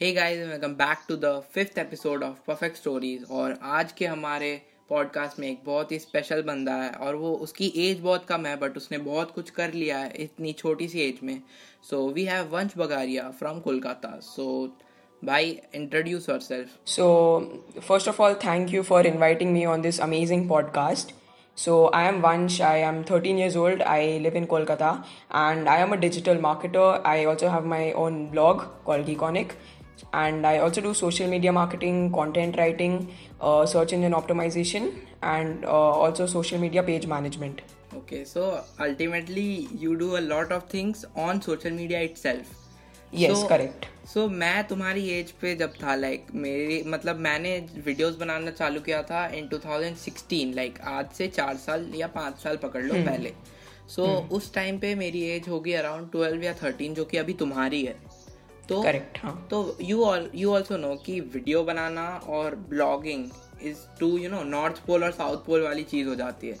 Hey guys welcome back to the fifth episode of perfect stories और आज के हमारे पॉडकास्ट में एक बहुत ही स्पेशल बंदा है और वो उसकी एज बहुत कम है बट उसने बहुत कुछ कर लिया है इतनी छोटी सी एज में। सो वी हैव वंश बगारिया फ्रॉम कोलकाता सो भाई introduce your self so first of all thank you for inviting me on this amazing podcast so I am Vansh I am thirteen years old I live in Kolkata and I am a digital marketer I also have my own blog call And I also do social media marketing, content writing, uh, search engine optimization, and uh, also social media page management. Okay so ultimately you do a lot of things on social media itself Yes, correct. So मैं तुम्हारी as पे जब था like मेरी मतलब मैंने videos बनाना चालू किया था इन 2016 लाइक आज से चार साल या पाँच साल पकड़ लो पहले। सो उस टाइम पे मेरी एज होगी अराउंड 12 या 13 जो कि अभी तुम्हारी है। तो करेक्ट हाँ. तो you all you also know कि वीडियो बनाना और blogging is to you know north pole और साउथ पोल वाली चीज़ हो जाती है।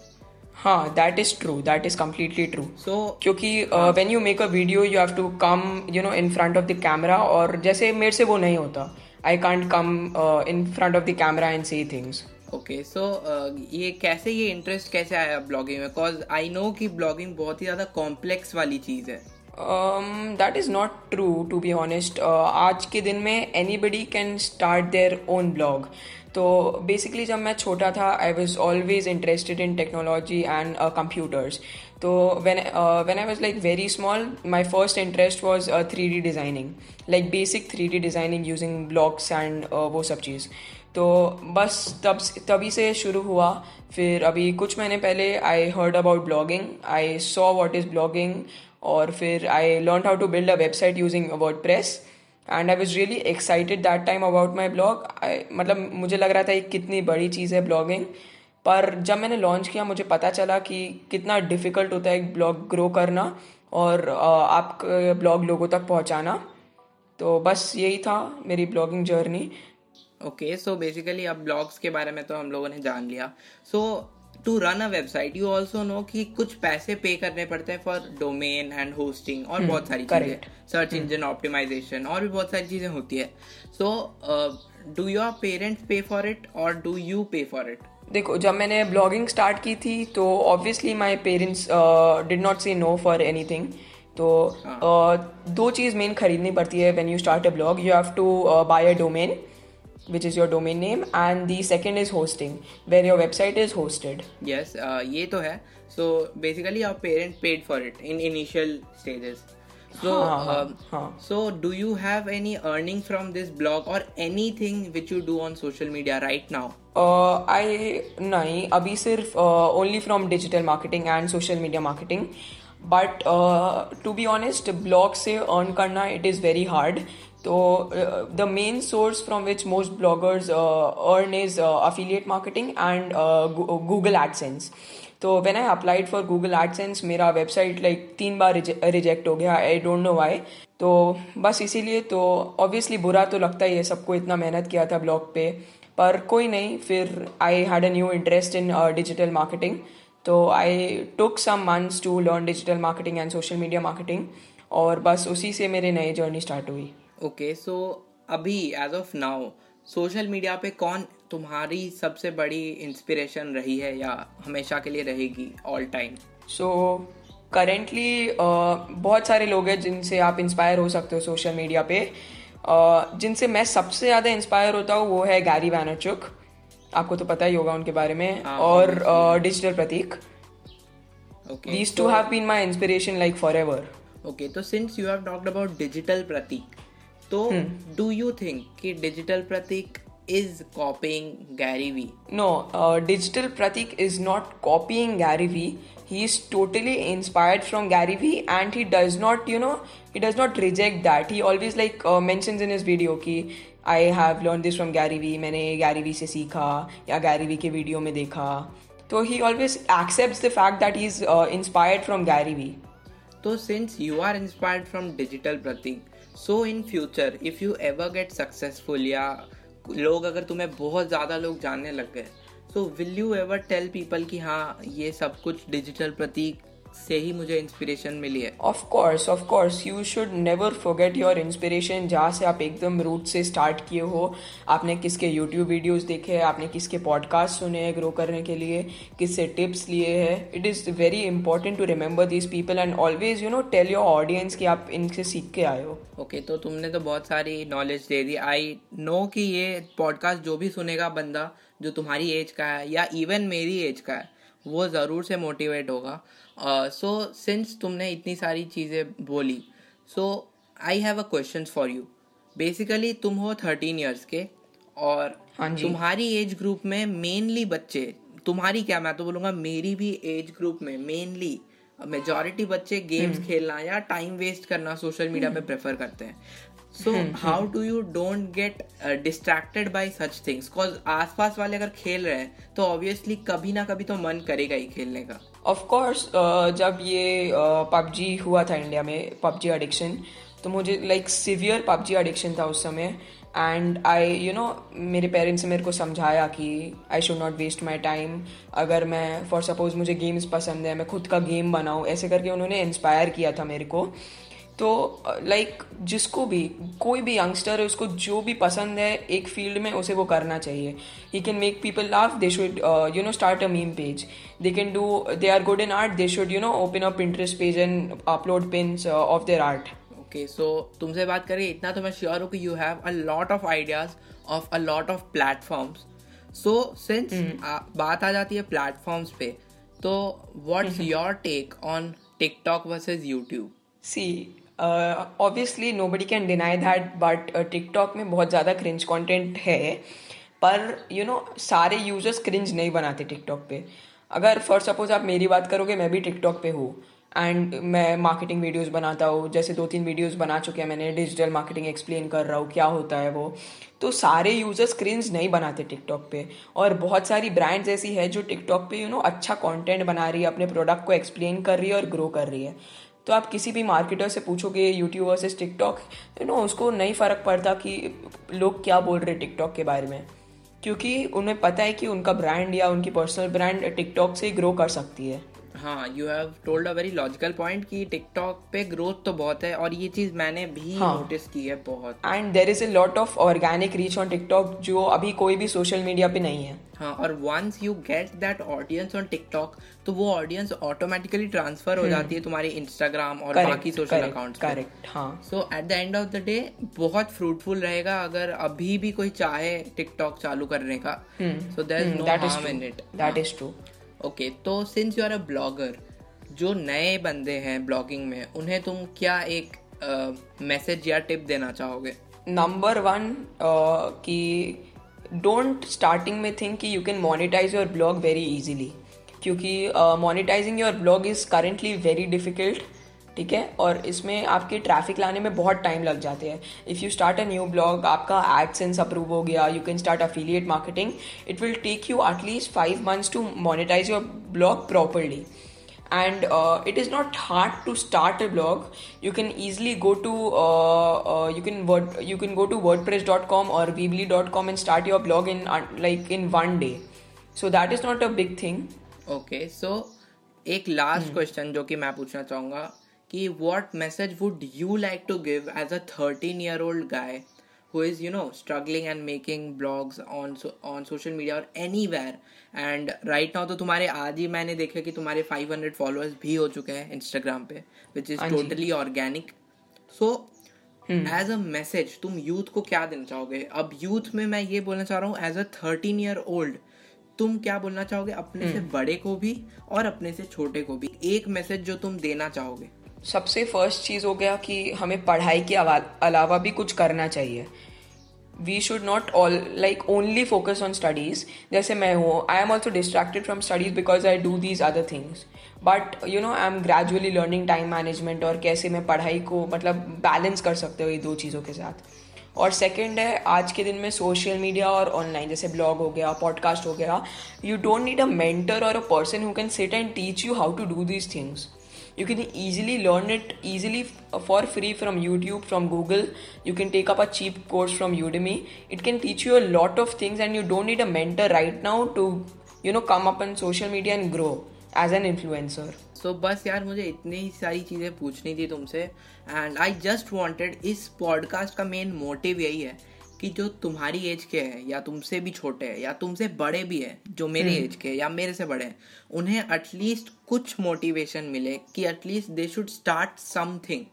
हाँ that is true that is completely true so क्योंकि when you make a video you have to come you know in front of the camera और जैसे मेरे से वो नहीं होता। I can't come in front of the camera and see things okay so ये कैसे ये इंटरेस्ट कैसे आया ब्लॉगिंग में? बिकॉज़ आई नो कि ब्लॉगिंग बहुत ही ज़्यादा कॉम्प्लेक्स वाली चीज़ है। That is not true to be honest आज के दिन में anybody can start their own blog तो बेसिकली जब मैं छोटा था I was always interested in technology and computers तो when when I was like very small my first interest was three D designing like basic three D designing using blocks and वो सब चीज़. तो बस तब तभी से शुरू हुआ। फिर अभी कुछ महीने पहले I heard about blogging I saw what is blogging और फिर I learn how to build a website using WordPress and I was really excited that time about my blog मतलब मुझे लग रहा था ये कितनी बड़ी चीज़ है ब्लॉगिंग पर जब मैंने लॉन्च किया, मुझे पता चला कि कितना डिफ़िकल्ट होता है एक ब्लॉग ग्रो करना और आपका ब्लॉग लोगों तक पहुंचाना। तो बस यही था मेरी blogging journey okay so basically अब ब्लॉग्स के बारे में तो हम लोगों ने जान लिया। So to run a website you also know कि कुछ पैसे पे करने पड़ते हैं फॉर डोमेन एंड होस्टिंग और बहुत सारी चीज़ें। सर्च इंजन ऑप्टिमाइजेशन और भी बहुत सारी चीज़ें होती है। So do your parents pay for it और do you pay for it देखो जब मैंने ब्लॉगिंग स्टार्ट की थी तो obviously my parents did not say no for anything तो uh, दो चीज़ मेन खरीदनी पड़ती है when you start a blog you have to buy a domain which is your domain name and the second is hosting where your website is hosted yes ये तो है so basically our parents paid for it in initial stages so हाँ, हाँ, um, हाँ. so do you have any earning from this blog or anything which you do on social media right now I नहीं अभी सिर्फ only from digital marketing and social media marketing But to be honest blog से earn करना it is very hard तो the main source from which most bloggers earn is affiliate marketing and Google AdSense तो when I applied for Google AdSense मेरा website like तीन बार reject हो गया. I don't know why तो बस इसीलिए तो ऑब्वियसली बुरा तो लगता ही है, सबको इतना मेहनत किया था ब्लॉग पे. पर कोई नहीं, फिर I had a new interest in digital marketing तो I took some months to learn digital marketing and social media marketing और बस उसी से मेरी नई जर्नी स्टार्ट हुई। ओके सो अभी as of now social media पे कौन तुम्हारी सबसे बड़ी इंस्पिरेशन रही है या हमेशा के लिए रहेगी ऑल टाइम सो करेंटली बहुत सारे लोग हैं जिनसे आप इंस्पायर हो सकते हो सोशल मीडिया पे। uh, जिनसे मैं सबसे ज़्यादा इंस्पायर होता हूँ वो है गैरी वैनरचुक आपको तो पता ही होगा उनके बारे में हाँ, और digital Pratik these two have been my inspiration like forever okay तो since you have talked about digital Pratik तो डू यू थिंक कि digital Pratik is copying Gary Vee No, uh, Digital Pratik is not copying Gary Vee. He is totally inspired from Gary Vee, and he does not, you know, he does not reject that. He always like uh, mentions in his video कि I have learned this from Gary Vee. मैंने Gary Vee से सीखा या Gary Vee के video में देखा. तो he always accepts the fact that he is uh, inspired from Gary Vee. तो since you are inspired from digital Pratik so in future if you ever get successful या लोग अगर तुम्हें बहुत ज़्यादा लोग जानने लग गए so will you ever tell people कि हाँ ये सब कुछ डिजिटल प्रतीक से ही मुझे इंस्पिरेशन मिली है। Of course of course you should never forget your inspiration जहाँ से आप एकदम रूट से स्टार्ट किए हो। आपने किसके यूट्यूब वीडियोस देखे हैं आपने किसके पॉडकास्ट सुने हैं ग्रो करने के लिए किससे टिप्स लिए हैं। It is very important to remember these people and always you know tell your audience कि आप इनसे सीख के आए हो। ओके okay, तो तुमने तो बहुत सारी नॉलेज दे दी। आई नो कि ये पॉडकास्ट जो भी सुनेगा बंदा जो तुम्हारी एज का है या इवन मेरी एज का है वो ज़रूर से मोटिवेट होगा। सो uh, सिंस so, तुमने इतनी सारी चीज़ें बोली so I have a question for you basically तुम हो थर्टीन ईयर्स के और हाँ तुम्हारी एज ग्रुप में मेनली बच्चे तुम्हारी क्या मैं तो बोलूँगा मेरी भी एज ग्रुप में मेनली मेजोरिटी बच्चे गेम्स हम्म। खेलना या टाइम वेस्ट करना सोशल मीडिया पे प्रेफर हम्म। करते हैं so how do you don't get distracted by such things because आसपास वाले अगर खेल रहे हैं तो ऑब्वियसली कभी ना कभी तो मन करेगा ही खेलने का। ऑफकोर्स uh, जब ये पबजी uh, हुआ था इंडिया में पबजी एडिक्शन तो मुझे लाइक सिवियर पबजी एडिक्शन था उस समय। एंड आई यू नो मेरे पेरेंट्स ने मेरे को समझाया कि I should not waste my time अगर मैं फॉर सपोज़ मुझे गेम्स पसंद है मैं खुद का गेम बनाऊँ ऐसे करके उन्होंने इंस्पायर किया था मेरे को। तो लाइक like, जिसको भी कोई भी यंगस्टर है उसको जो भी पसंद है एक फ़ील्ड में उसे वो करना चाहिए। He can make people laugh they should you know start a meme page they can do they are good in art they should you know open up interest page and upload pins of their art okay so तुमसे बात करें इतना तो मैं sure हूँ कि you have a lot of ideas of a lot of platforms so since बात आ जाती है प्लेटफॉर्म्स पे तो what's your take on TikTok versus YouTube see obviously nobody can deny that but TikTok में बहुत ज़्यादा क्रिंज कॉन्टेंट है। पर यू you नो know, सारे यूज़र्स क्रिंज नहीं बनाते टिकटॉक पे। अगर फॉर सपोज़ आप मेरी बात करोगे मैं भी टिकटॉक पे हूँ। एंड मैं मार्केटिंग वीडियोस बनाता हूँ। जैसे दो तीन वीडियोस बना चुके हैं मैंने डिजिटल मार्केटिंग एक्सप्लेन कर रहा हूँ क्या होता है वो। तो सारे यूज़र्स क्रिंज नहीं बनाते टिकटॉक पे। और बहुत सारी ब्रांड्स ऐसी है जो टिकटॉक पे यू you नो know, अच्छा कंटेंट बना रही है अपने प्रोडक्ट को एक्सप्लेन कर रही है और ग्रो कर रही है। तो आप किसी भी मार्केटर से पूछोगे YouTube versus TikTok you know उसको नहीं फ़र्क पड़ता कि लोग क्या बोल रहे टिकटॉक के बारे में। क्योंकि उन्हें पता है कि उनका ब्रांड या उनकी पर्सनल ब्रांड टिकटॉक से ग्रो कर सकती है। हाँ you have told a very logical point कि टिकटॉक पे ग्रोथ तो बहुत है और ये चीज़ मैंने भी नोटिस हाँ. की है बहुत। And there is a lot of organic reach on TikTok जो अभी कोई भी सोशल मीडिया पे नहीं है। हाँ और once you get that audience on TikTok तो वो ऑडियंस ऑटोमेटिकली ट्रांसफ़र हो hmm. जाती है तुम्हारे इंस्टाग्राम और correct, बाकी सोशल अकाउंट करेक्ट हाँ। So at the end of the day बहुत फ्रूटफुल रहेगा अगर अभी भी कोई चाहे टिकटॉक चालू करने का। So there is no harm in it that is true okay तो since you are a blogger जो नए बंदे हैं ब्लॉगिंग में उन्हें तुम क्या एक मैसेज uh, या टिप देना चाहोगे? नंबर वन कि डोंट स्टार्टिंग में थिंक कि you can monetize your blog very easily क्योंकि monetizing your blog is currently very difficult ठीक है और इसमें आपके ट्रैफ़िक लाने में बहुत टाइम लग जाते हैं if you start a new blog आपका एडसेंस अप्रूव हो गया you can start affiliate marketing it will take you at least five months to monetize your blog properly and uh, it is not hard to start a blog you can easily go to uh, uh, you can word you can go to wordpress.com or weebly.com and start your blog in uh, like in one day so that is not a big thing okay so एक last question hmm. जो कि मैं पूछना चाहूँगा कि what message would you like to give as a thirteen year old guy who is you know struggling and making blogs on so, on social media or anywhere? And right now तो तुम्हारे आज ही मैंने देखा कि तुम्हारे 500 followers भी हो चुके हैं इंस्टाग्राम पे which is totally organic so as a message तुम यूथ को क्या देना चाहोगे? अब यूथ में मैं ये बोलना चाह रहा हूँ as a thirteen year old तुम क्या बोलना चाहोगे? अपने से hmm. बड़े को भी और अपने से छोटे को भी। एक मैसेज जो तुम देना चाहोगे। सबसे फ़र्स्ट चीज़ हो गया कि हमें पढ़ाई के अलावा भी कुछ करना चाहिए। We should not all like only focus on studies जैसे मैं हूँ I am also distracted from studies because I do these other things but you know I am gradually learning time management और कैसे मैं पढ़ाई को मतलब बैलेंस कर सकते हो ये दो चीज़ों के साथ। और सेकेंड है, आज के दिन में सोशल मीडिया और ऑनलाइन जैसे ब्लॉग हो गया पॉडकास्ट हो गया। You don't need a mentor और a person who can sit and teach you how to do these things you can easily learn it easily for free from youtube from google you can take up a cheap course from udemy it can teach you a lot of things and you don't need a mentor right now to you know come up on social media and grow as an influencer so so, बस यार मुझे इतनी ही सारी चीज़ें पूछनी थी तुमसे and I just wanted इस पॉडकास्ट का मेन मोटिव यही है कि जो तुम्हारी एज के हैं या तुमसे भी छोटे हैं या तुमसे बड़े भी हैं जो मेरी एज हम्म। के या मेरे से बड़े हैं उन्हें एटलीस्ट कुछ मोटिवेशन मिले कि at least they should start something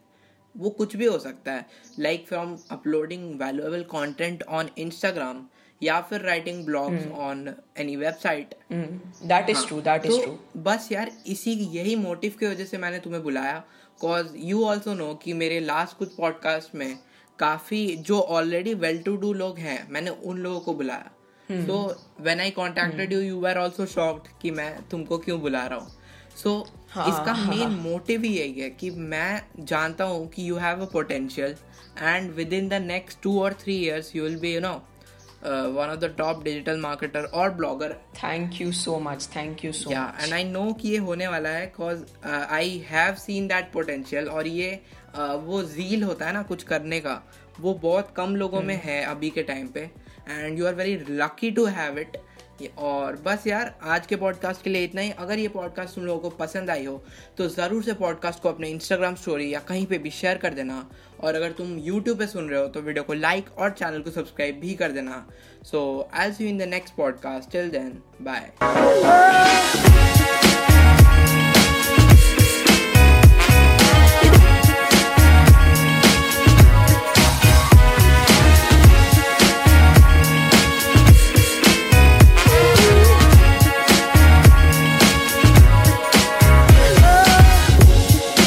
वो कुछ भी हो सकता है। Like from uploading valuable content on Instagram या फिर writing blogs on any website that is true that is true बस यार इसी यही मोटिव की वजह से मैंने तुम्हें बुलाया। कॉज यू ऑल्सो नो कि मेरे लास्ट कुछ पॉडकास्ट में काफ़ी जो ऑलरेडी वेल टू डू लोग हैं मैंने उन लोगों को बुलाया। So when I contacted you you are also shocked कि मैं तुमको क्यों बुला रहा हूँ। सो so, हाँ, इसका मेन हाँ, मोटिव हाँ. ही यही है कि मैं जानता हूँ कि you have a potential and with in the next two और three years you will be you know one of the top digital marketer और blogger thank you so much thank you so yeah and I know कि ये होने वाला है because I have seen that potential और ये uh, वो जील होता है ना कुछ करने का वो बहुत कम लोगों hmm. में है अभी के टाइम पे and you are very lucky to have it और बस यार, आज के पॉडकास्ट के लिए इतना ही। अगर ये पॉडकास्ट तुम लोगों को पसंद आई हो तो ज़रूर से पॉडकास्ट को अपने इंस्टाग्राम स्टोरी या कहीं पे भी शेयर कर देना। और अगर तुम यूट्यूब पे सुन रहे हो तो वीडियो को लाइक और चैनल को सब्सक्राइब भी कर देना। So I see in the next podcast till then bye